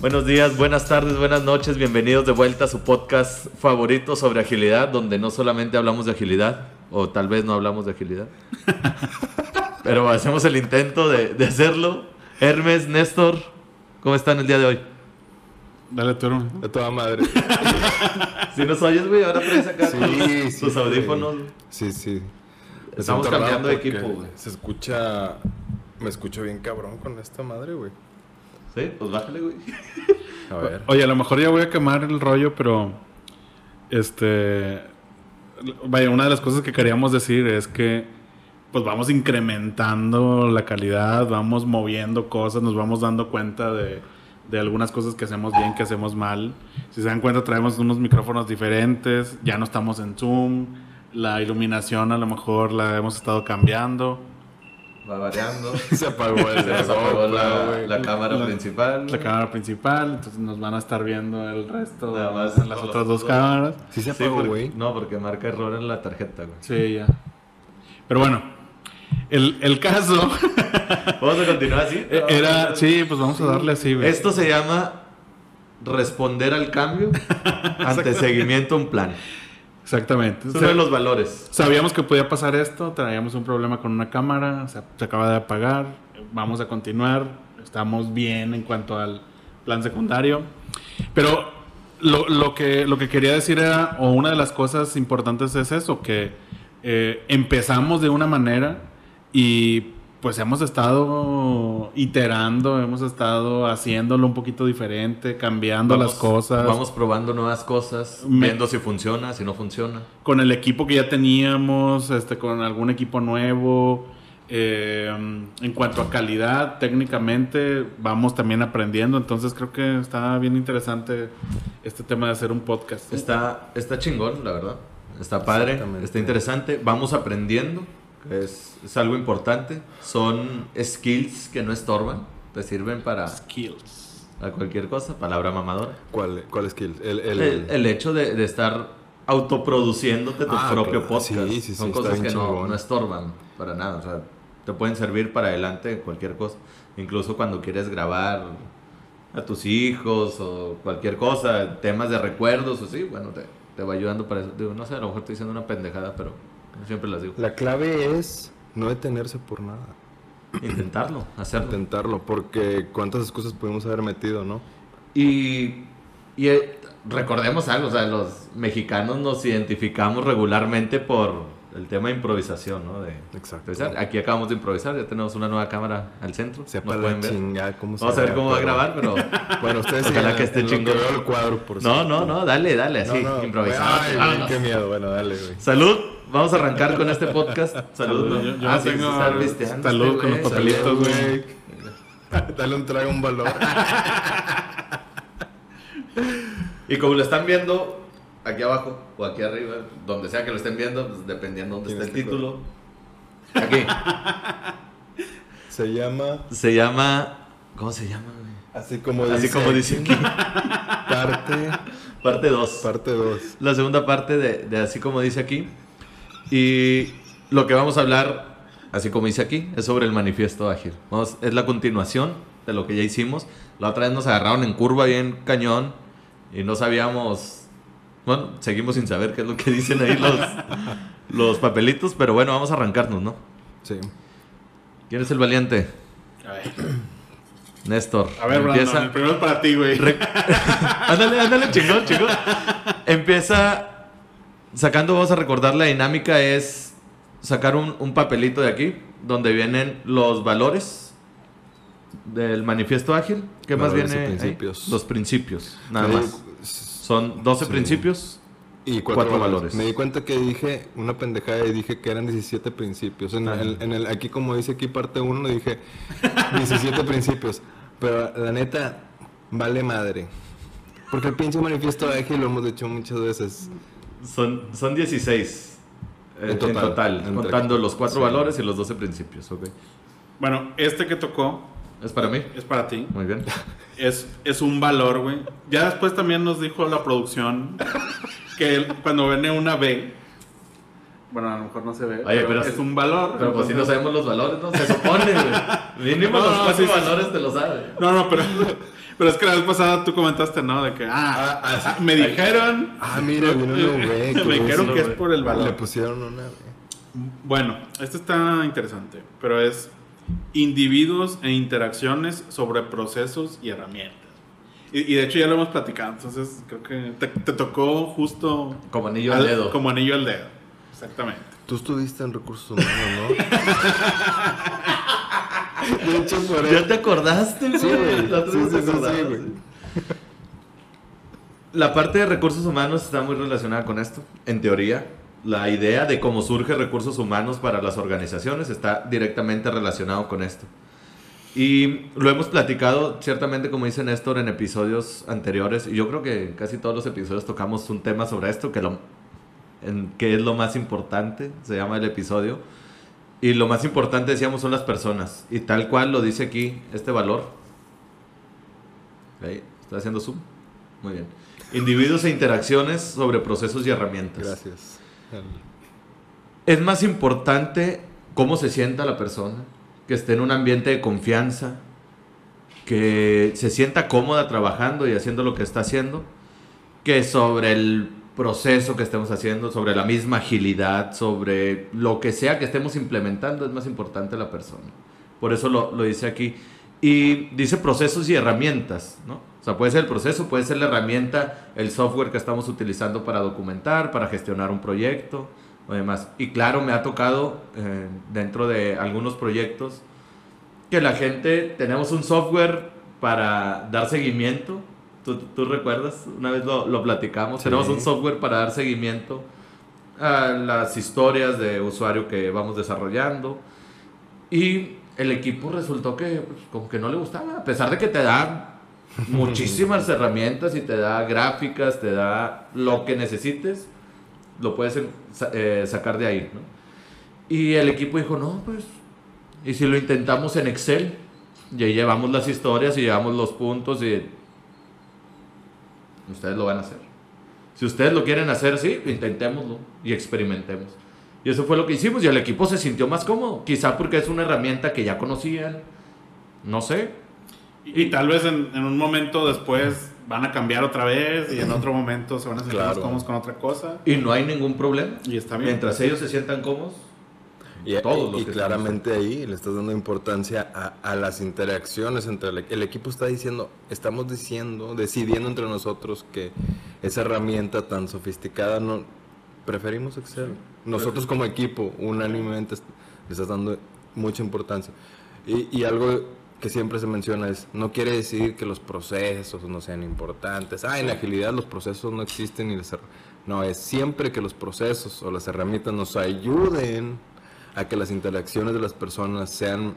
Buenos días, buenas tardes, buenas noches, bienvenidos de vuelta a su podcast favorito sobre agilidad, donde no solamente hablamos de agilidad, o tal vez no hablamos de agilidad, pero hacemos el intento de, de hacerlo. Hermes, Néstor, ¿cómo están el día de hoy? Dale tú, hermano. De toda madre. Si nos oyes, güey, ahora traes acá Sí, tus, sí, tus güey. audífonos. Sí, sí. Estamos cambiando de equipo, güey. Se escucha. Me escucho bien cabrón con esta madre, güey. Pues bájale, güey. A ver. Oye, a lo mejor ya voy a quemar el rollo, pero. Este. Vaya, una de las cosas que queríamos decir es que. Pues vamos incrementando la calidad, vamos moviendo cosas, nos vamos dando cuenta de, de algunas cosas que hacemos bien, que hacemos mal. Si se dan cuenta, traemos unos micrófonos diferentes, ya no estamos en Zoom, la iluminación a lo mejor la hemos estado cambiando. Va variando. Se apagó el Se apagó GoPro, la, güey. la cámara La- principal. la cámara principal, entonces nos van a estar viendo el resto Nada más en las otras dos dos. cámaras. Sí se apagó, güey. no, porque marca error en la tarjeta, güey. Sí, ya. Pero bueno, el, el caso Vamos a continuar así. era, sí, pues vamos a darle así, güey. Esto se llama responder al cambio ante seguimiento a un plan. Exactamente. Es O uno sea, de los valores. Sabíamos que podía pasar esto, traíamos un problema con una cámara, se, se acaba de apagar, vamos a continuar, estamos bien en cuanto al plan secundario. Pero lo, lo que, lo que quería decir era, o una de las cosas importantes es eso, que eh, empezamos de una manera y pues hemos estado iterando, hemos estado haciéndolo un poquito diferente, cambiando Vamos- las cosas. Vamos probando nuevas cosas, Me- viendo si funciona, si no funciona. con el equipo que ya teníamos, este, con algún equipo nuevo. eh, en cuanto a calidad, técnicamente vamos también aprendiendo. Entonces creo que está bien interesante este tema de hacer un podcast. Está, está chingón, la verdad. Está padre, está interesante. Vamos aprendiendo, es, es algo importante. Son skills que no estorban, te sirven para, Skills. para cualquier cosa, palabra mamadora. ¿Cuál, cuál skill? El, el, El, el hecho de, de estar autoproduciéndote tu Ah, propio claro. podcast. Sí, sí, Son sí, cosas que no, no estorban para nada. O sea, te pueden servir para adelante en cualquier cosa. Incluso cuando quieres grabar a tus hijos o cualquier cosa, temas de recuerdos o sí, bueno, te, te va ayudando para eso. Digo, no sé, a lo mejor estoy diciendo una pendejada, pero siempre las digo. La clave es no detenerse por nada. Intentarlo, hacerlo. Intentarlo, porque cuántas excusas pudimos haber metido, ¿no? Y, y, eh, recordemos algo, o sea, los mexicanos nos identificamos regularmente por el tema de improvisación, ¿no? De Exacto. improvisar. Aquí acabamos de improvisar, ya tenemos una nueva cámara al centro. Sepa nos pueden ver. se Vamos a ver cómo va a grabar, pero... Bueno, ustedes Ojalá que esté chingón. el cuadro, por No, no, no, dale, dale, así, No, no, improvisado. Ay, qué miedo. Bueno, dale, güey. Salud, vamos a arrancar con este podcast. Salud, ¿no? Yo, yo Ah, tengo salud este con los papelitos, salud. güey. Dale un trago, un valor. Y como lo están viendo aquí abajo o aquí arriba, donde sea que lo estén viendo, pues, dependiendo dónde ¿Quién está el es este título. Aquí. Se llama, Se llama. ¿Cómo se llama, güey? así como Así dice, como dice aquí. parte, Parte 2. parte 2. La segunda parte de, de así como dice aquí. Y lo que vamos a hablar, así como dice aquí, es sobre el manifiesto ágil. Vamos, es la continuación de lo que ya hicimos. La otra vez nos agarraron en curva bien cañón y no sabíamos. Bueno, seguimos sin saber qué es lo que dicen ahí los, los papelitos, pero bueno, vamos a arrancarnos, ¿no? Sí. ¿Quién es el valiente? A ver, Néstor. a ver Brandon, Empieza. el primero es para ti, güey. Re- ándale, ándale, chingón, chingón. Empieza sacando, vamos a recordar la dinámica es sacar un, un papelito de aquí donde vienen los valores del manifiesto ágil. ¿Qué más Valores viene? ahí? principios. Los principios, nada más. Son 12 Sí. principios. Y cuatro, Cuatro valores. valores. Me di cuenta que dije una pendejada y dije que eran 17 principios. En, Ajá. el, en el- aquí, como dice aquí parte 1, dije 17 principios. Pero la neta, vale madre. Porque el pinche manifiesto ágil lo hemos dicho muchas veces. Son, son 16 eh, En en total, entre- contando los cuatro sí. valores y los 12 principios. ok. Bueno, este que tocó ¿Es para mí? es para ti. Muy bien. Es, es un valor, güey. Ya después también nos dijo la producción que él, cuando viene una B, bueno, a lo mejor no se ve, Oye, pero, pero es un valor. Pero pues si no sabemos los valores, ¿no? Se supone, güey. Mínimo No, los no, cuatro sí, sí, sí. valores te lo sabes. No, no, pero, Pero es que la vez pasada tú comentaste, ¿no? De que, ah, Ah, ah, sí. ah, me dijeron. Ah, mira, vino una güey. me dijeron que es por el Le valor. pusieron una, güey. Bueno, este está interesante, pero es individuos e interacciones sobre procesos y herramientas. Y, y de hecho ya lo hemos platicado, entonces creo que te, te tocó justo Como anillo al dedo. Como anillo al dedo, exactamente. Tú estuviste en recursos humanos, ¿no? De hecho, por ¿Ya te acordaste, güey? Sí, güey. Sí, sí, sí, acordabas. sí, güey. La parte de recursos humanos está muy relacionada con esto, en teoría. La idea de cómo surge recursos humanos para las organizaciones está directamente relacionado con esto. Y lo hemos platicado, ciertamente, como dice Néstor, en episodios anteriores. Y yo creo que en casi todos los episodios tocamos un tema sobre esto, que, lo, en, que es lo más importante, se llama el episodio. Y lo más importante, decíamos, son las personas. Y tal cual lo dice aquí este valor. Ahí, ¿Está haciendo zoom? Muy bien. Individuos e interacciones sobre procesos y herramientas. Gracias. Es más importante cómo se sienta la persona, que esté en un ambiente de confianza, que se sienta cómoda trabajando y haciendo lo que está haciendo, que sobre el proceso que estemos haciendo, sobre la misma agilidad, sobre lo que sea que estemos implementando, es más importante la persona. Por eso lo, lo dice aquí. Y dice procesos y herramientas, ¿no? O sea, puede ser el proceso, puede ser la herramienta, el software que estamos utilizando para documentar, para gestionar un proyecto o demás. Y claro, me ha tocado eh, dentro de algunos proyectos que la gente, tenemos un software para dar seguimiento. ¿Tú, tú recuerdas? Una vez lo, lo platicamos. Sí. Tenemos un software para dar seguimiento a las historias de usuario que vamos desarrollando. Y el equipo resultó que pues, como que no le gustaba, a pesar de que te da muchísimas herramientas y te da gráficas, te da lo que necesites, lo puedes eh, sa- eh, sacar de ahí. ¿no? Y el equipo dijo, no, pues, ¿y si lo intentamos en Excel? Y ahí llevamos las historias y llevamos los puntos y ustedes lo van a hacer. Si ustedes lo quieren hacer, sí, intentémoslo y experimentemos. Y eso fue lo que hicimos y el equipo se sintió más cómodo. Quizá porque es una herramienta que ya conocían. No sé. Y, y tal vez en, en un momento después van a cambiar otra vez y en otro momento se van a sentir más Claro. cómodos con otra cosa. Y no hay ningún problema. Y está bien. Mientras ellos se sientan cómodos. Y, Todos los y que claramente ahí le estás dando importancia a, a las interacciones entre el, el equipo. Está diciendo, estamos diciendo, decidiendo entre nosotros que esa herramienta tan sofisticada no preferimos Excel. Nosotros como equipo, unánimemente, le estás dando mucha importancia. Y, y algo que siempre se menciona es, no quiere decir que los procesos no sean importantes. Ah, en agilidad los procesos no existen y her- No, es siempre que los procesos o las herramientas nos ayuden a que las interacciones de las personas sean,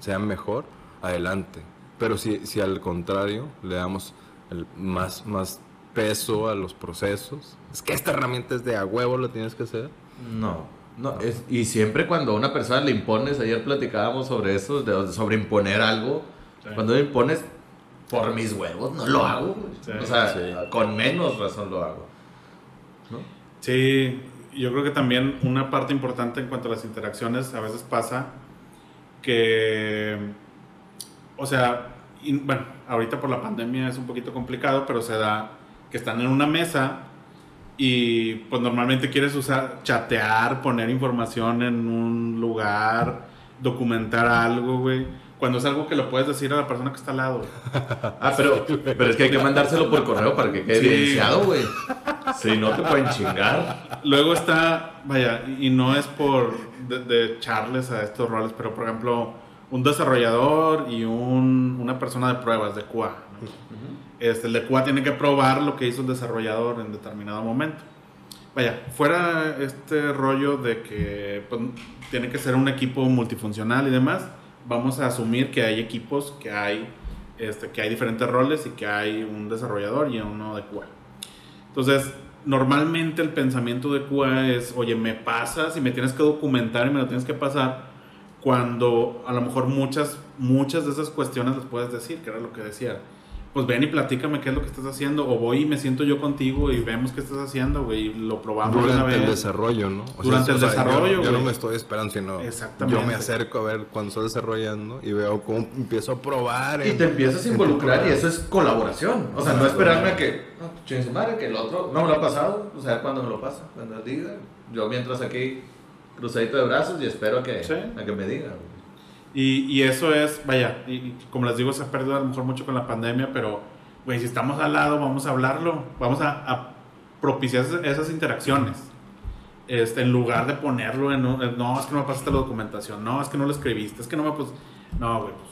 sean mejor, adelante. Pero si, si al contrario le damos el más, más peso a los procesos, es que esta herramienta es de a huevo, lo tienes que hacer. No. no es, y siempre cuando a una persona le impones, ayer platicábamos sobre eso, de- sobre imponer algo. Sí. Cuando le impones por mis huevos, no lo hago. Sí. o sea, Sí. con menos razón lo hago. ¿no? Sí, yo creo que también una parte importante en cuanto a las interacciones a veces pasa que, o sea, y, bueno, ahorita por la pandemia es un poquito complicado, pero se da que están en una mesa y pues normalmente quieres usar, chatear, poner información en un lugar, documentar algo, güey. Cuando es algo que lo puedes decir a la persona que está al lado. güey. Ah, pero, pero es que hay que mandárselo por correo para que quede Sí. evidenciado, güey. Si no te pueden chingar. Luego está, vaya, y no es por de, de echarles a estos roles, pero por ejemplo, un desarrollador y un- una persona de pruebas de QA. ¿no? este, el de QA tiene que probar lo que hizo el desarrollador en determinado momento. Vaya, fuera este rollo de que pues, tiene que ser un equipo multifuncional y demás, vamos a asumir que hay equipos, que hay, este, que hay diferentes roles y que hay un desarrollador y uno de QA. Entonces, normalmente el pensamiento de QA es, oye, me pasas y me tienes que documentar y me lo tienes que pasar cuando a lo mejor muchas, muchas de esas cuestiones las puedes decir, que era lo que decía. Pues ven y platícame qué es lo que estás haciendo. O voy y me siento yo contigo y vemos qué estás haciendo, güey. Y lo probamos una Durante vez. el desarrollo, ¿no? O Durante el yo- desarrollo, Yo, no güey. me estoy esperando, sino Exactamente. yo me acerco a ver cuando estoy desarrollando y veo cómo empiezo a probar. Y en- te empiezas a involucrar y eso es colaboración. O sea, no esperarme a que, no, chingue su madre, que el otro no me lo ha pasado. O sea, cuando me lo pasa, cuando diga. Yo mientras aquí, cruzadito de brazos y espero a que, Sí. a que me diga. güey. Y, y eso es, vaya, y, y como les digo, se ha perdido a lo mejor mucho con la pandemia, pero, güey, si estamos al lado, vamos a hablarlo, vamos a, a propiciar esas, interacciones. Este, en lugar de ponerlo en, un- en, no, es que no me pasaste la documentación, no, es que no lo escribiste, es que no me, pues, no, güey, pues,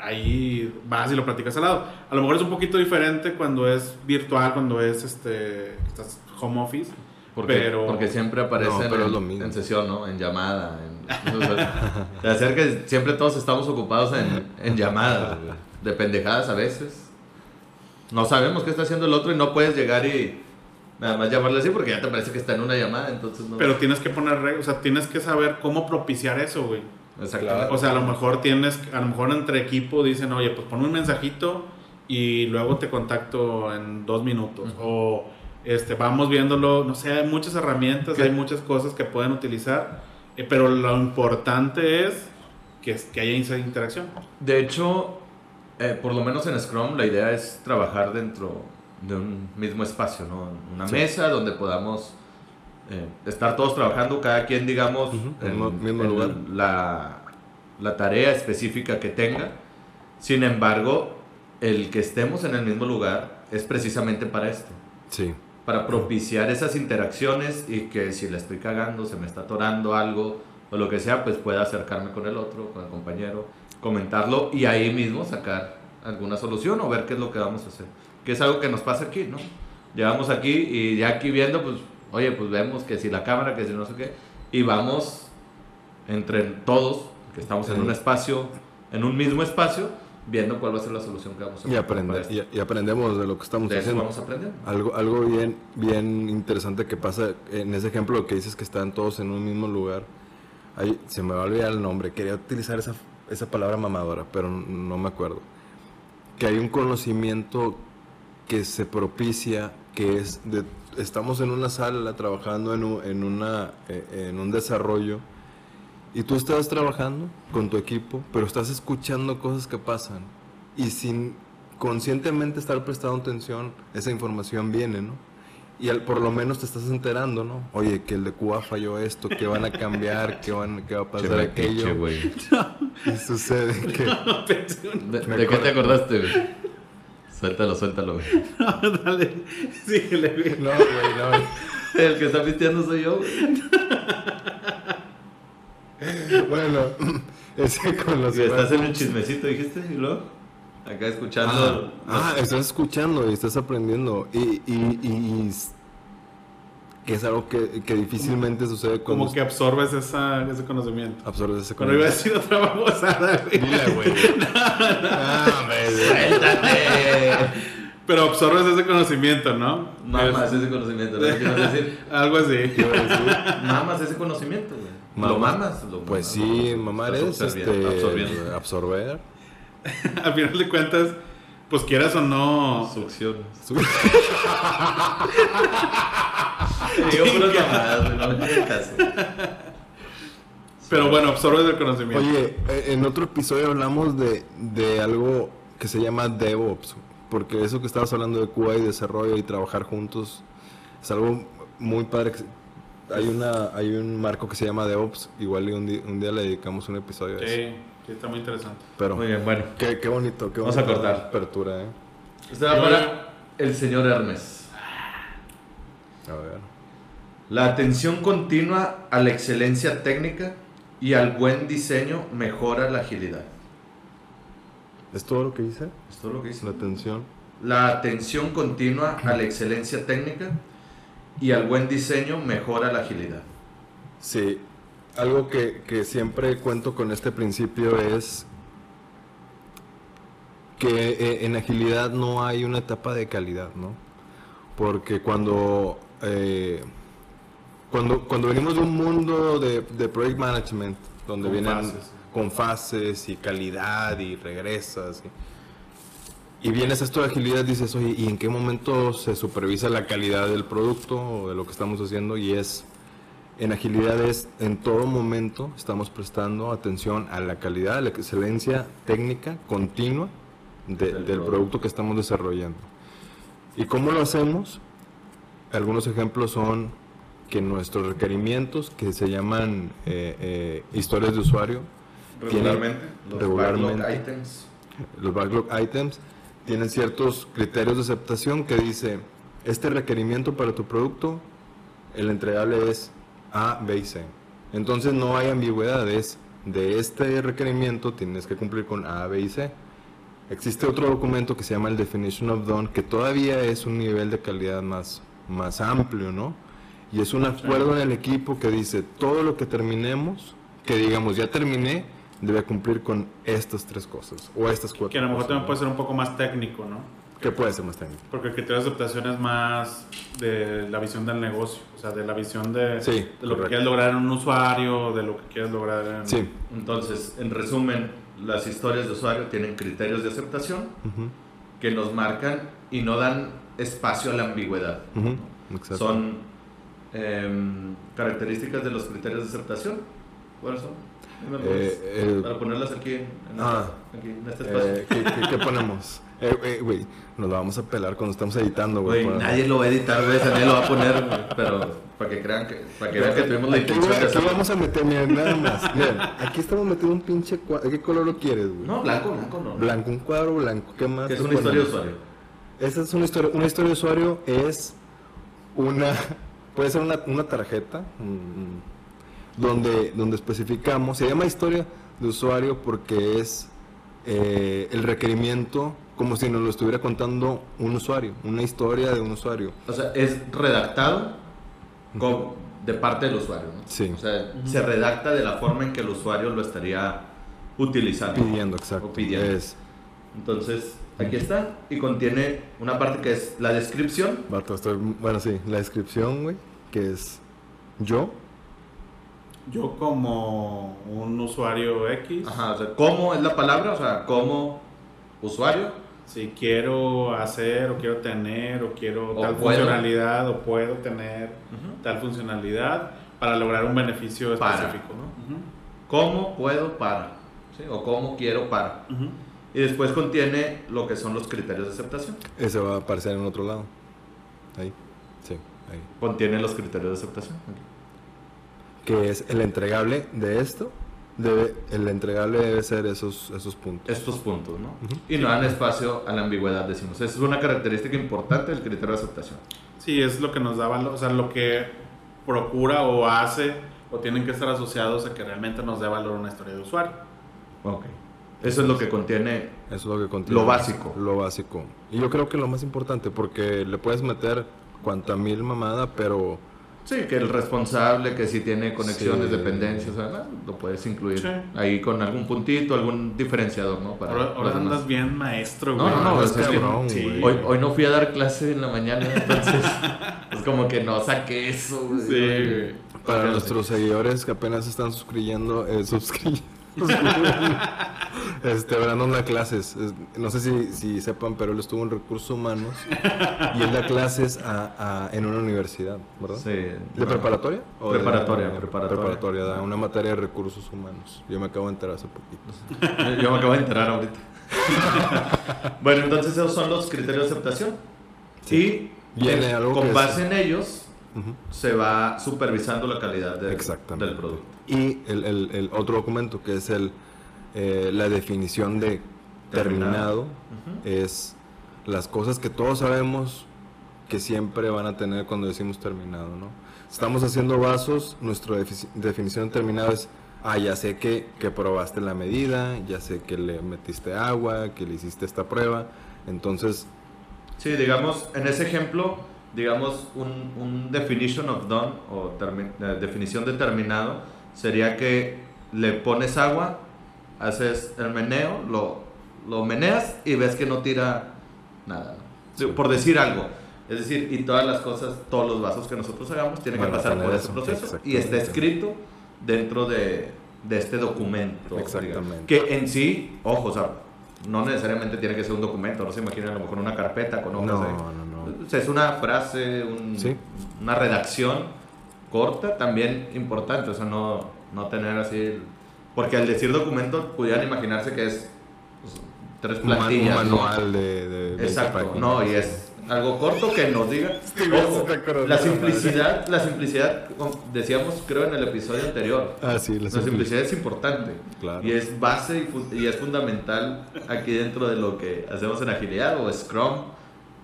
ahí vas y lo platicas al lado. A lo mejor es un poquito diferente cuando es virtual, cuando es, este, estás home office, Porque, pero... porque siempre aparecen No, pero es en, lo mismo. en sesión, ¿no? En llamada. En, o sea, de hacer que siempre todos estamos ocupados en, en llamadas, güey. de pendejadas a veces. No sabemos qué está haciendo el otro y no puedes llegar y nada más llamarle así porque ya te parece que está en una llamada, entonces no. Pero tienes que poner reglas, o sea, tienes que saber cómo propiciar eso, güey. Exactamente. O sea, a lo mejor tienes, a lo mejor entre equipo dicen, oye, pues pon un mensajito y luego te contacto en dos minutos. O este, vamos viéndolo, no sé, hay muchas herramientas, ¿Qué? hay muchas cosas que pueden utilizar, pero lo importante es que, que haya esa interacción. De hecho, eh, por lo menos en Scrum, la idea es trabajar dentro de un mismo espacio, ¿no? Una Sí. mesa donde podamos eh, estar todos trabajando, cada quien, digamos, en en, el mismo en lugar. La, la tarea específica que tenga. Sin embargo, el que estemos en el mismo lugar es precisamente para esto. Sí. Para propiciar esas interacciones y que si la estoy cagando, se me está atorando algo o lo que sea, pues pueda acercarme con el otro, con el compañero, comentarlo y ahí mismo sacar alguna solución o ver qué es lo que vamos a hacer. Que es algo que nos pasa aquí, ¿no? Llegamos aquí y ya aquí viendo, pues, oye, pues vemos que si la cámara, que si no sé qué, y vamos entre todos, que estamos en un espacio, en un mismo espacio, viendo cuál va a ser la solución que vamos a Y, encontrar aprende, para esto. y, y aprendemos de lo que estamos De eso haciendo. vamos a aprender. Algo, algo bien, bien interesante que pasa en ese ejemplo que dices que están todos en un mismo lugar. Ahí, se me va a olvidar el nombre. Quería utilizar esa, esa palabra mamadora, pero no me acuerdo. Que hay un conocimiento que se propicia, que es de, estamos en una sala trabajando en un, en una, eh, en un desarrollo y tú estás trabajando con tu equipo, pero estás escuchando cosas que pasan y sin conscientemente estar prestando atención, esa información viene, ¿no? Y al, por lo menos te estás enterando, ¿no? Oye, que el de Cuba falló esto, que van a cambiar, que, van, que va a pasar aquello. güey. Y sucede que... ¿De, Me de qué te acordaste, güey? Suéltalo, suéltalo, güey. Dale, síguele, güey. No, güey, no. El que está pisteando soy yo, güey. Bueno, ese con los... Si estás en el chismecito, dijiste, y luego, acá Ah, escuchando. ah, estás escuchando y estás aprendiendo. Y, y, y- y es algo que, que difícilmente sucede cuando Como que absorbes esa, ese conocimiento. absorbes ese Cuando iba a conocimiento. decir otra babosada, güey. Dile, güey. Ah, hombre, ¡Suéltate! Pero absorbes ese conocimiento, ¿no? Mamas Es- ese conocimiento, ¿no? ¿Qué ibas a decir? Algo así. ¿qué iba a decir? Mamas ese conocimiento, güey. Lo Mamas. mamas. Lo Pues mamas, sí, lo- mamar es este, absorbiendo. absorber. Al final de cuentas, pues quieras o no. Succiones. Digo puras mamadas, güey, no me hagas caso. Pero bueno, absorbes el conocimiento. Oye, eh, en otro episodio hablamos de, de algo que se llama DevOps, porque eso que estabas hablando de Cuba y desarrollo y trabajar juntos es algo muy padre. Hay, una, hay un marco que se llama DevOps, igual y un, di- un día le dedicamos un episodio a eso. Sí, sí, está muy interesante. Pero Muy bien, bueno. qué, qué bonito, qué Vamos a cortar. apertura, ¿eh? Este va para el señor Hermes. A ver. La atención continua a la excelencia técnica y al buen diseño mejora la agilidad. ¿Es todo lo que dice? ¿Es todo lo que dice? La atención. La atención continua a la excelencia técnica y al buen diseño mejora la agilidad. Sí, algo que, que siempre cuento con este principio es que eh, en agilidad no hay una etapa de calidad, ¿no? Porque cuando, eh, cuando, cuando venimos de un mundo de, de project management, donde vienen fases. Con fases y calidad y regresas, y- y vienes a esto de agilidad, dices, oye, ¿y en qué momento se supervisa la calidad del producto o de lo que estamos haciendo? Y es, en agilidad es, en todo momento estamos prestando atención a la calidad, a la excelencia técnica continua de- Del producto. que estamos desarrollando. ¿Y cómo lo hacemos? Algunos ejemplos son que nuestros requerimientos, que se llaman eh, eh, historias de usuario, Regularmente. Los regularmente. backlog items. los backlog items, tienen ciertos criterios de aceptación que dice, este requerimiento para tu producto, el entregable es A, B y C. Entonces no hay ambigüedades de este requerimiento, tienes que cumplir con A, B y C. Existe otro documento que se llama el Definition of Done, que todavía es un nivel de calidad más, más amplio, ¿no? Y es un acuerdo en el equipo que dice, todo lo que terminemos, que digamos, ya terminé, debe cumplir con estas tres cosas, o estas cuatro Que a lo mejor cosas, también ¿no? puede ser un poco más técnico, ¿no? Que puede ser más técnico. Porque el criterio de aceptación es más de la visión del negocio, o sea, de la visión de, Sí, de lo que quieres lograr en un usuario, de lo que quieres lograr en... Sí. Entonces, en resumen, las historias de usuario tienen criterios de aceptación que nos marcan y no dan espacio a la ambigüedad. Son em, características de los criterios de aceptación. Dime, Eh, pues, el- para ponerlas aquí en, Ah. esta- aquí, en este espacio. Eh, ¿qué, qué- qué ponemos? Eh, eh, güey, nos lo vamos a pelar cuando estamos editando, güey. Para- nadie lo va a editar, güey, nadie lo va a poner, güey, pero para que crean que, para que vean que tuvimos la intención de hacerlo. vamos a meter, miren, nada más. Miren, aquí estamos metiendo un pinche cuadro. ¿Qué color lo quieres, güey? No, blanco, blanco, no. Blanco, un cuadro blanco. ¿Qué más? Que es una historia de ponemos? usuario. Esta es una historia, una historia de usuario es una, puede ser una, una tarjeta donde, donde especificamos, se llama historia de usuario porque es eh, el requerimiento como si nos lo estuviera contando un usuario, una historia de un usuario. O sea, es redactado con- de parte del usuario, ¿no? Sí. O sea, se redacta de la forma en que el usuario lo estaría utilizando. Pidiendo, exacto. O pidiendo. Es, Entonces, aquí está. Y contiene una parte que es la descripción. vato, estoy- bueno, sí, la descripción, güey, que es yo, Yo como un usuario X, Ajá, o sea, cómo es la palabra, o sea, como usuario. si quiero hacer o quiero tener o quiero O tal puedo. funcionalidad o puedo tener tal funcionalidad para lograr un beneficio Para, específico, ¿no? ¿Cómo puedo para? ¿Sí? O cómo quiero para. Y después contiene lo que son los criterios de aceptación. ese va a aparecer en otro lado. Ahí, sí, ahí. Contiene los criterios de aceptación. Que es el entregable de esto, debe, el entregable debe ser esos, esos puntos. Estos puntos, ¿no? Y no dan espacio a la ambigüedad, decimos. Esa es una característica importante del criterio de aceptación. Sí, es lo que nos da valor, o sea, lo que procura o hace o tienen que estar asociados a que realmente nos dé valor una historia de usuario. Ok. Eso es lo que contiene. Eso es lo que contiene. Lo básico. Lo básico. Y yo creo que lo más importante, porque le puedes meter cuanta mil mamada, pero Sí, que el responsable, que si tiene conexiones, Sí. dependencias, además, lo puedes incluir Sí. ahí con algún puntito, algún diferenciador, ¿no? Para Ahora, ahora andas bien maestro, No, güey. no, no, es es que- cabrón, sí. güey. Hoy, hoy no fui a dar clase en la mañana, entonces es como que no saqué eso. güey. Sí, güey. para nuestros seguidores que apenas están suscribiendo, eh, suscribiendo. este, Brandon da clases. Es- no sé si, si sepan, pero él estuvo en recursos humanos y él da clases a- a- en una universidad, ¿verdad? Sí. ¿De preparatoria? ¿O de- Preparatoria, de- preparatoria. preparatoria, da una materia de recursos humanos. Yo me acabo de enterar hace poquito. Yo me acabo de enterar ahorita. bueno, entonces esos son los criterios de aceptación. Y Viene algo con base es- en ellos se va supervisando la calidad de- del producto. Y el, el- el otro documento que es el, eh, la definición de terminado, Terminado. es las cosas que todos sabemos que siempre van a tener cuando decimos terminado, ¿no? Estamos haciendo vasos, nuestra defi- definición de terminado es, ah, ya sé que, que probaste la medida, ya sé que le metiste agua, que le hiciste esta prueba, entonces, Sí, digamos, en ese ejemplo, digamos, un, un definition of done o termi- eh, definición de terminado sería que le pones agua, haces el meneo, lo, lo meneas y ves que no tira nada. Por decir algo. Es decir, y todas las cosas, todos los vasos que nosotros hagamos tienen que pasar por ese eso, proceso y está escrito dentro de, de este documento. Exactamente. digamos. Que en sí, ojo, o sea, no necesariamente tiene que ser un documento, no se imaginen a lo mejor una carpeta con hojas No, de- no, no. Es una frase, un- Sí. una redacción corta, también importante, o sea, no, no tener así... porque al decir documento pudieran imaginarse que es pues, tres plantillas. un ¿no? manual de, de 20 Exacto, páginas. no, y es algo corto que nos diga. Ojo, la simplicidad, la simplicidad, como decíamos creo en el episodio anterior, Ah, sí, la la simplicidad. es importante Claro. y es base y, y es fundamental aquí dentro de lo que hacemos en agilidad o Scrum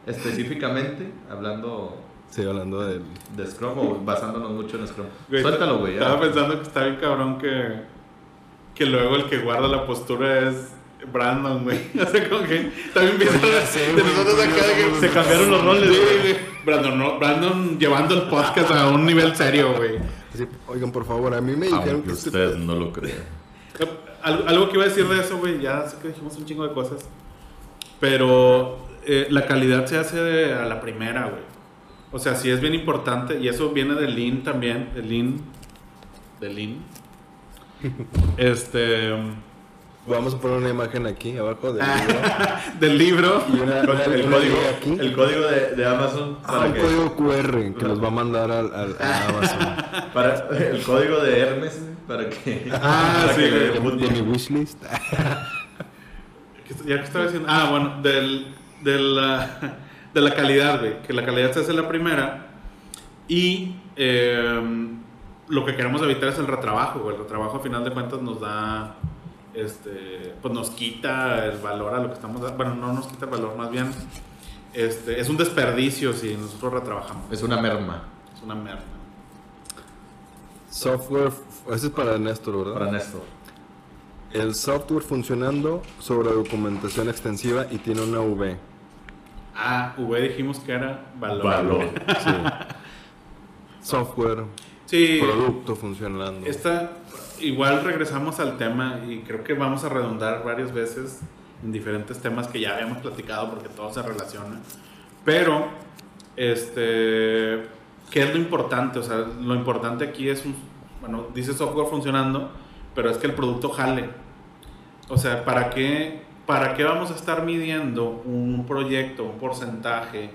específicamente, hablando Sí, hablando del... de Scrum o basándonos mucho en Scrum. Güey, Suéltalo, güey. ya. Estaba pensando que está bien cabrón que, que luego el que guarda la postura es Brandon, güey. O sea, como que también Pues de güey, nosotros pues acá que somos- se cambiaron los roles. Sí, güey. Brandon, no, Brandon llevando el podcast a un nivel serio, güey. Así, oigan, por favor, a mí me dijeron Aunque que este- usted no lo crea. Al- Algo que iba a decir de eso, güey, ya sé que dijimos un chingo de cosas. Pero eh, la calidad se hace de- a la primera, güey. O sea, sí es bien importante. Y eso viene del Lean también. Del Lean. Del Lean. este. Vamos a poner una imagen aquí abajo del Ah. libro. Del libro. Y una, una- El una código, aquí. el código de, de Amazon Ah, para un que- código QR que nos va a mandar al, al, a Amazon. Para, el código de Hermes para que. Ah, para sí, que de, de mi wishlist. Ya que estaba diciendo. Ah, bueno, del, de, la, de la calidad, güey. Que la calidad se hace la primera. Y eh, lo que queremos evitar es el retrabajo, güey. El retrabajo, a final de cuentas, nos da. Este, pues nos quita el valor a lo que estamos dando. Bueno, no nos quita el valor, más bien. Este, es un desperdicio si nosotros retrabajamos. Es una merma Es una mierda. Software, ese es para Néstor, ¿verdad? para Néstor. El software funcionando sobre documentación extensiva y tiene una V. Ah, V dijimos que era valor. Valor. Sí. Software, Sí. producto funcionando. Esta, igual regresamos al tema y creo que vamos a redundar varias veces en diferentes temas que ya habíamos platicado porque todo se relaciona. Pero, este, ¿qué es lo importante? O sea, lo importante aquí es, un, bueno, dice software funcionando, pero es que el producto jale. O sea, ¿para qué, ¿para qué vamos a estar midiendo un proyecto, un porcentaje,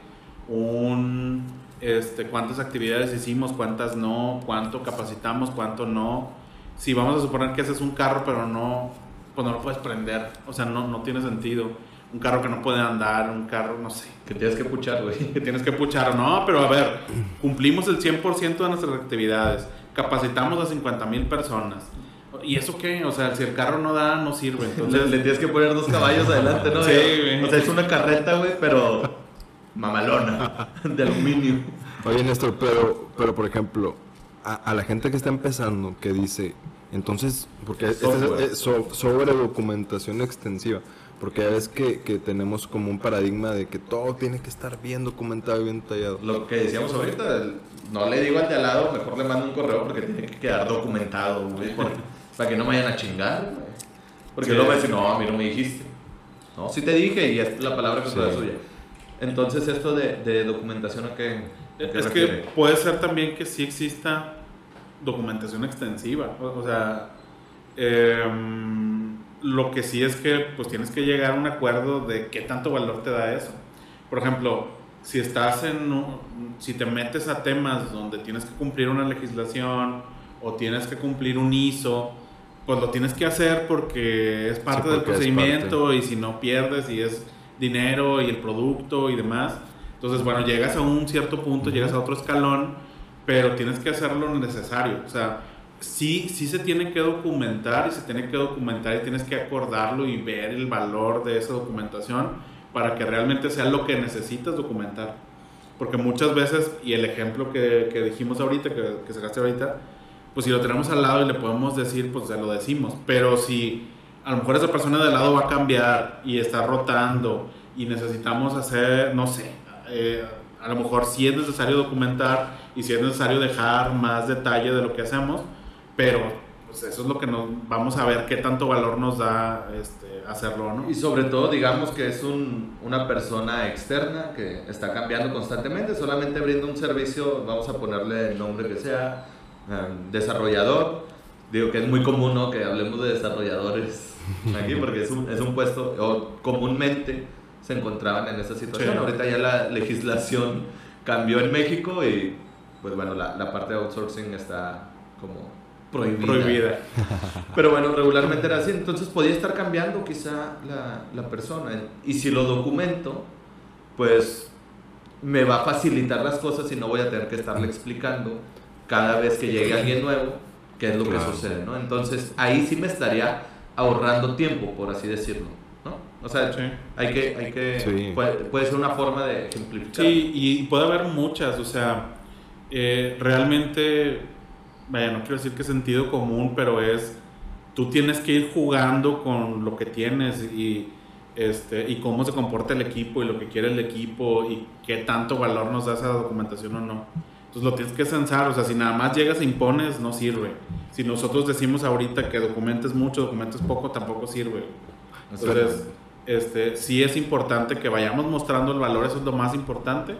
un, este, cuántas actividades hicimos, cuántas no, cuánto capacitamos, cuánto no? Si vamos a suponer que ese es un carro, pero no, pues no lo puedes prender. O sea, no, no tiene sentido. Un carro que no puede andar, un carro, no sé, Que tienes que puchar, güey. que tienes que puchar. No, pero a ver, cumplimos el 100% de nuestras actividades, capacitamos a 50 mil personas. ¿Y eso qué? O sea, si el carro no da, no sirve. Entonces, le tienes que poner dos caballos adelante, ¿no? Sí, güey. O sea, es una carreta, güey, pero mamalona, de aluminio. Oye, Néstor, pero, pero por ejemplo, a, a la gente que está empezando, que dice, entonces, porque este es- es so- sobre documentación extensiva, porque ya ves que, que tenemos como un paradigma de que todo tiene que estar bien documentado y bien tallado. Lo que decíamos ahorita, no le digo al de al lado, mejor le mando un correo porque tiene que quedar documentado, güey, para que no me vayan a chingar, güey. Porque luego me dicen, no, a mí no me dijiste. No, sí te dije y es la palabra que Sí. fue suya. Entonces, esto de, de documentación, ¿a qué, a qué es que refiere? puede ser también que sí exista documentación extensiva. O, sea, em, lo que sí es que pues tienes que llegar a un acuerdo de qué tanto valor te da eso. Por ejemplo, si estás en, si te metes a temas donde tienes que cumplir una legislación o tienes que cumplir un ISO, pues lo tienes que hacer porque es parte del porque es procedimiento y si no pierdes y es dinero y el producto y demás. Entonces, bueno, llegas a un cierto punto, llegas a otro escalón, pero tienes que hacer lo necesario. O sea, sí, sí se tiene que documentar y se tiene que documentar y tienes que acordarlo y ver el valor de esa documentación para que realmente sea lo que necesitas documentar. Porque muchas veces, y el ejemplo que, que dijimos ahorita, que, que sacaste ahorita, pues si lo tenemos al lado y le podemos decir, pues se lo decimos. Pero si a lo mejor esa persona de lado va a cambiar y está rotando y necesitamos hacer, no sé, eh, a lo mejor sí es necesario documentar y sí es necesario dejar más detalle de lo que hacemos, pero pues eso es lo que nos vamos a ver qué tanto valor nos da este, hacerlo, ¿no? Y sobre todo, digamos que es un- una persona externa que está cambiando constantemente, solamente brinda un servicio, vamos a ponerle el nombre que sea, eh, desarrollador, digo que es muy común, ¿no? Que hablemos de desarrolladores aquí, porque es un, es un puesto, o comúnmente se encontraban en esa situación. Sí. Ahorita ya la legislación cambió en México y, pues bueno, la, la parte de outsourcing está como prohibida. Prohibida. Pero bueno, regularmente era así, entonces podía estar cambiando quizá la, la persona. Y si lo documento, pues me va a facilitar las cosas y no voy a tener que estarle explicando cada vez que llegue alguien nuevo qué es lo Claro. que sucede, ¿no? Entonces ahí sí me estaría ahorrando tiempo, por así decirlo, ¿no? O sea, Sí. hay que, hay que Sí. puede, puede ser una forma de ejemplificar. Sí, y puede haber muchas, o sea, eh, realmente, vaya, no quiero decir que es sentido común, pero es, tú tienes que ir jugando con lo que tienes y, este, y cómo se comporta el equipo y lo que quiere el equipo y qué tanto valor nos da esa documentación o no. Entonces lo tienes que censar, o sea, si nada más llegas e impones, no sirve. Si nosotros decimos ahorita que documentes mucho, documentes poco, tampoco sirve. Entonces, este, sí es importante que vayamos mostrando el valor, eso es lo más importante,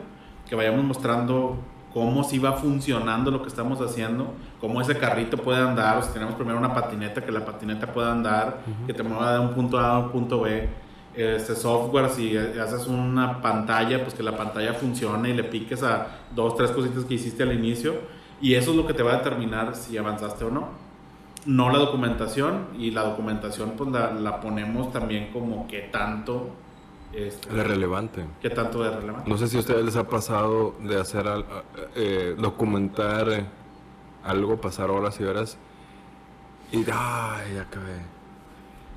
que vayamos mostrando cómo sí va funcionando lo que estamos haciendo, cómo ese carrito puede andar, o si tenemos primero una patineta, que la patineta pueda andar, que te mueva de un punto A a un punto B. Este software, si haces una pantalla, pues que la pantalla funcione y le piques a dos, tres cositas que hiciste al inicio, y eso es lo que te va a determinar si avanzaste o no no la documentación y la documentación pues la, la ponemos también como que tanto este, Es relevante. qué tanto de relevante No sé si a ustedes les ha pasado de hacer, eh, documentar eh, algo, pasar horas y horas y, ay, ya acabé.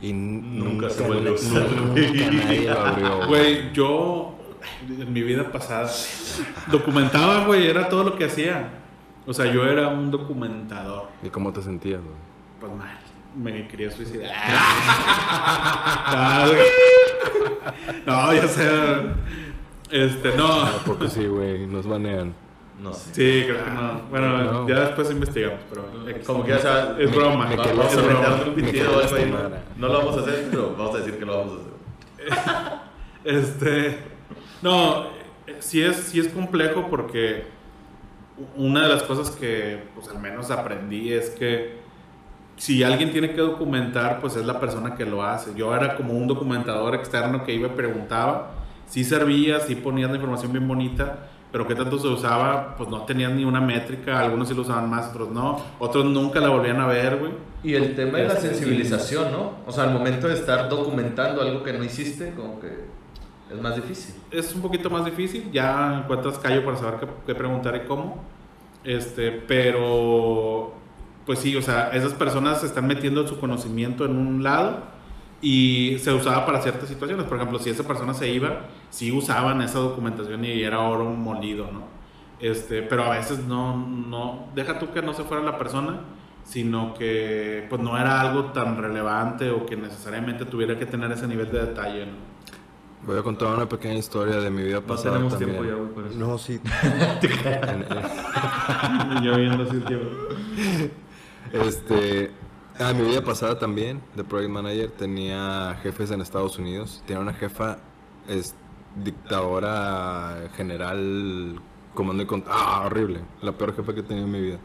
Y Nunca se vuelve a usar. Nunca nadie lo abrió. güey. yo en mi vida pasada documentaba güey era todo lo que hacía o sea yo era un documentador ¿Y cómo te sentías, güey? pues mal me quería suicidar no ya sé este no ¿A poco sí, güey? Nos banean. No sé. Sí, creo que no. Bueno, No. ya después investigamos, pero Como que ya sea, es broma. me Vamos a un pitido algo ahí. No lo vamos a hacer, pero vamos a decir que lo vamos a hacer. Este, no, eh, sí es, sí es complejo porque una de las cosas que, pues al menos aprendí es que si alguien tiene que documentar, pues es la persona que lo hace. Yo era como un documentador externo que iba y preguntaba, sí servía, sí ponías la información bien bonita, pero qué tanto se usaba, pues no tenían ni una métrica, algunos sí lo usaban más, otros no, otros nunca la volvían a ver, güey. Y el tema de la sensibilización, ¿no? O sea, al momento de estar documentando algo que no hiciste, como que es más difícil. es un poquito más difícil, ya encuentras callo para saber qué, qué preguntar y cómo. Este, pero pues sí, o sea, esas personas se están metiendo su conocimiento en un lado y se usaba para ciertas situaciones. Por ejemplo, si esa persona se iba, sí usaban esa documentación y era oro molido, ¿no? Este, pero a veces no, no, deja tú que no se fuera la persona, sino que pues no era algo tan relevante o que necesariamente tuviera que tener ese nivel de detalle, ¿no? Voy a contar una pequeña historia de mi vida No pasada. tenemos también. tiempo ya, güey, por eso. No, sí. Yo viendo así el tiempo. Este, a mi vida pasada también, de Project Manager, tenía jefes en Estados Unidos. Tenía una jefa es, dictadora general, comando y control. Ah, horrible. La peor jefa que he tenido en mi vida.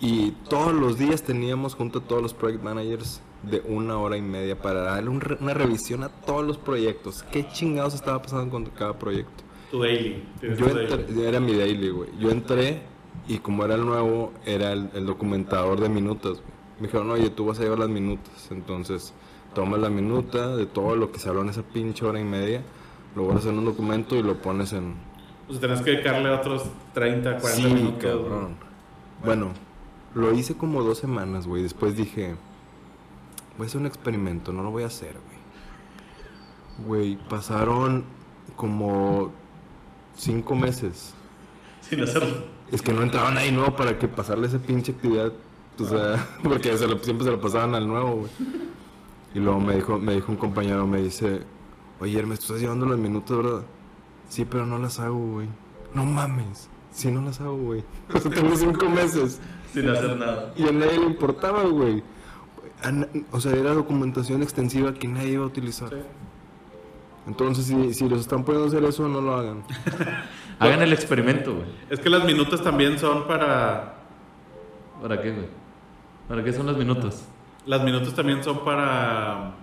Y todos los días teníamos junto a todos los Project Managers de una hora y media para darle un re- una revisión a todos los proyectos. ¿Qué chingados estaba pasando con cada proyecto? Tu daily. Yo entré, era mi daily, güey. Yo entré y como era el nuevo, era el, el documentador de minutas, güey. Me dijeron, oye, tú vas a llevar las minutas. Entonces, tomas la minuta de todo lo que se habló en esa pinche hora y media, lo vas a hacer en un documento y lo pones en... O sea, tenés que dedicarle otros 30, 40 Sí, minutos. cabrón. Bueno, lo hice como dos semanas, güey. Después dije, voy a hacer un experimento, no lo voy a hacer, güey. Güey, pasaron como cinco meses. Sin hacerlo. Es que no entraba nadie nuevo para que pasarle esa pinche actividad. O sea, porque se lo- siempre se lo pasaban al nuevo, güey. Y luego me dijo, me dijo un compañero, me dice, oye, tú estás llevando las minutos, ¿verdad? Sí, pero no las hago, güey. No mames. Sí, no las hago, güey. O sea, tengo cinco meses. Sin hacer nada. Y a nadie le importaba, güey. O sea, era documentación extensiva que nadie iba a utilizar. Sí. Entonces, si, si los están pudiendo hacer eso, no lo hagan. Hagan el experimento, güey. Es que las minutos también son para. ¿Para qué, güey? ¿Para qué son los minutos? Las minutos también son para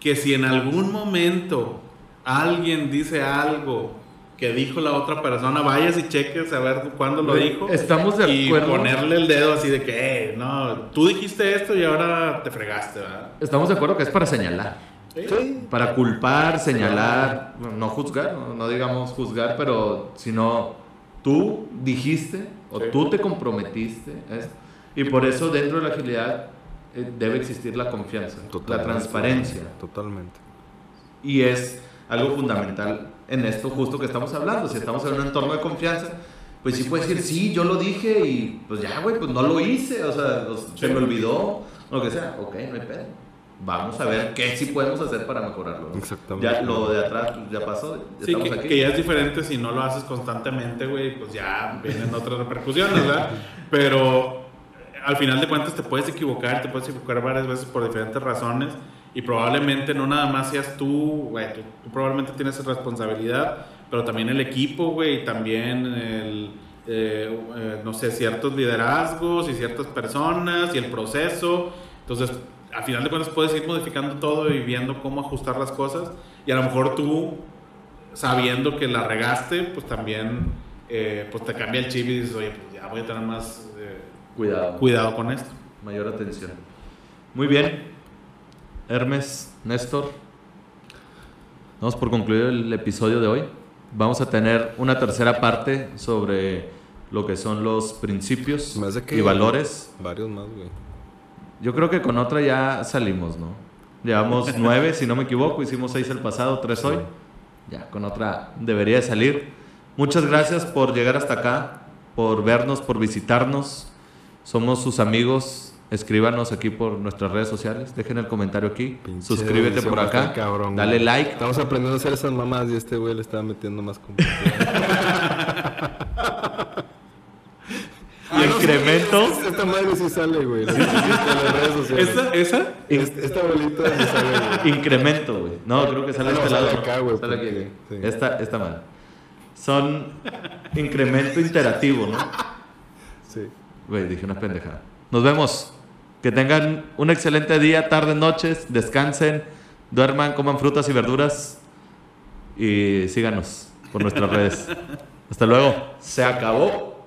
que si en algún momento alguien dice algo que dijo la otra persona, vayas y cheques a ver cuándo lo dijo. estamos de y acuerdo. ponerle el dedo así de que, eh, no, tú dijiste esto y ahora te fregaste, ¿verdad? Estamos de acuerdo que es para señalar. Sí. Para culpar, señalar, no juzgar, no, digamos juzgar, pero sino tú dijiste o Sí. tú te comprometiste. ¿es? Y por eso dentro de la agilidad eh, debe existir la confianza, la Totalmente. transparencia. Totalmente. Y es algo fundamental en esto justo que estamos hablando. Si estamos en un entorno de confianza, pues sí puedes decir, sí, yo lo dije y pues ya, güey, pues no lo hice, o sea, se me olvidó, lo que sea. Ok, no hay pedo. Vamos a ver qué sí podemos hacer para mejorarlo. ¿no? Exactamente. Ya lo de atrás pues, ya pasó, ya Sí, que, aquí. que ya es diferente si no lo haces constantemente, güey, pues ya vienen otras repercusiones, ¿verdad? Pero eh, al final de cuentas te puedes equivocar, te puedes equivocar varias veces por diferentes razones y probablemente no nada más seas tú, güey, tú, probablemente tienes responsabilidad, pero también el equipo, güey, y también el, eh, eh, no sé, ciertos liderazgos y ciertas personas y el proceso. Entonces, al final de cuentas puedes ir modificando todo y viendo cómo ajustar las cosas y a lo mejor tú sabiendo que la regaste, pues también eh, pues te cambia el chip y dices, oye, pues ya voy a tener más eh, Cuidado, cuidado con esto. mayor atención. Muy bien, Hermes, Néstor. Vamos por concluir el episodio de hoy. Vamos a tener una tercera parte sobre lo que son los principios que- y valores. Varios más, güey. Yo creo que con otra ya salimos, ¿no? Llevamos nueve, si no me equivoco, hicimos seis el pasado, tres hoy. Ya, con otra debería de salir. Muchas gracias por llegar hasta acá, por vernos, por visitarnos. Somos sus amigos. Escríbanos aquí por nuestras redes sociales. Dejen el comentario aquí. Pinche Suscríbete por acá. cabrón, Dale güey. like. Estamos aprendiendo a hacer esas mamás y este güey le está metiendo más. Y incremento. Esta madre sí sale, güey. Las redes. ¿Esa? ¿Esa? Este- Esta bolita sí sale, güey. Incremento, güey. No, creo que sale de no, este sale lado. acá, güey, Sale aquí. sí. Esta, esta madre. Son incremento interactivo, ¿no? Sí. Güey, dije una pendejada. Nos vemos. Que tengan un excelente día, tarde, noches. Descansen, duerman, coman frutas y verduras. Y síganos por nuestras redes. Hasta luego. Se acabó.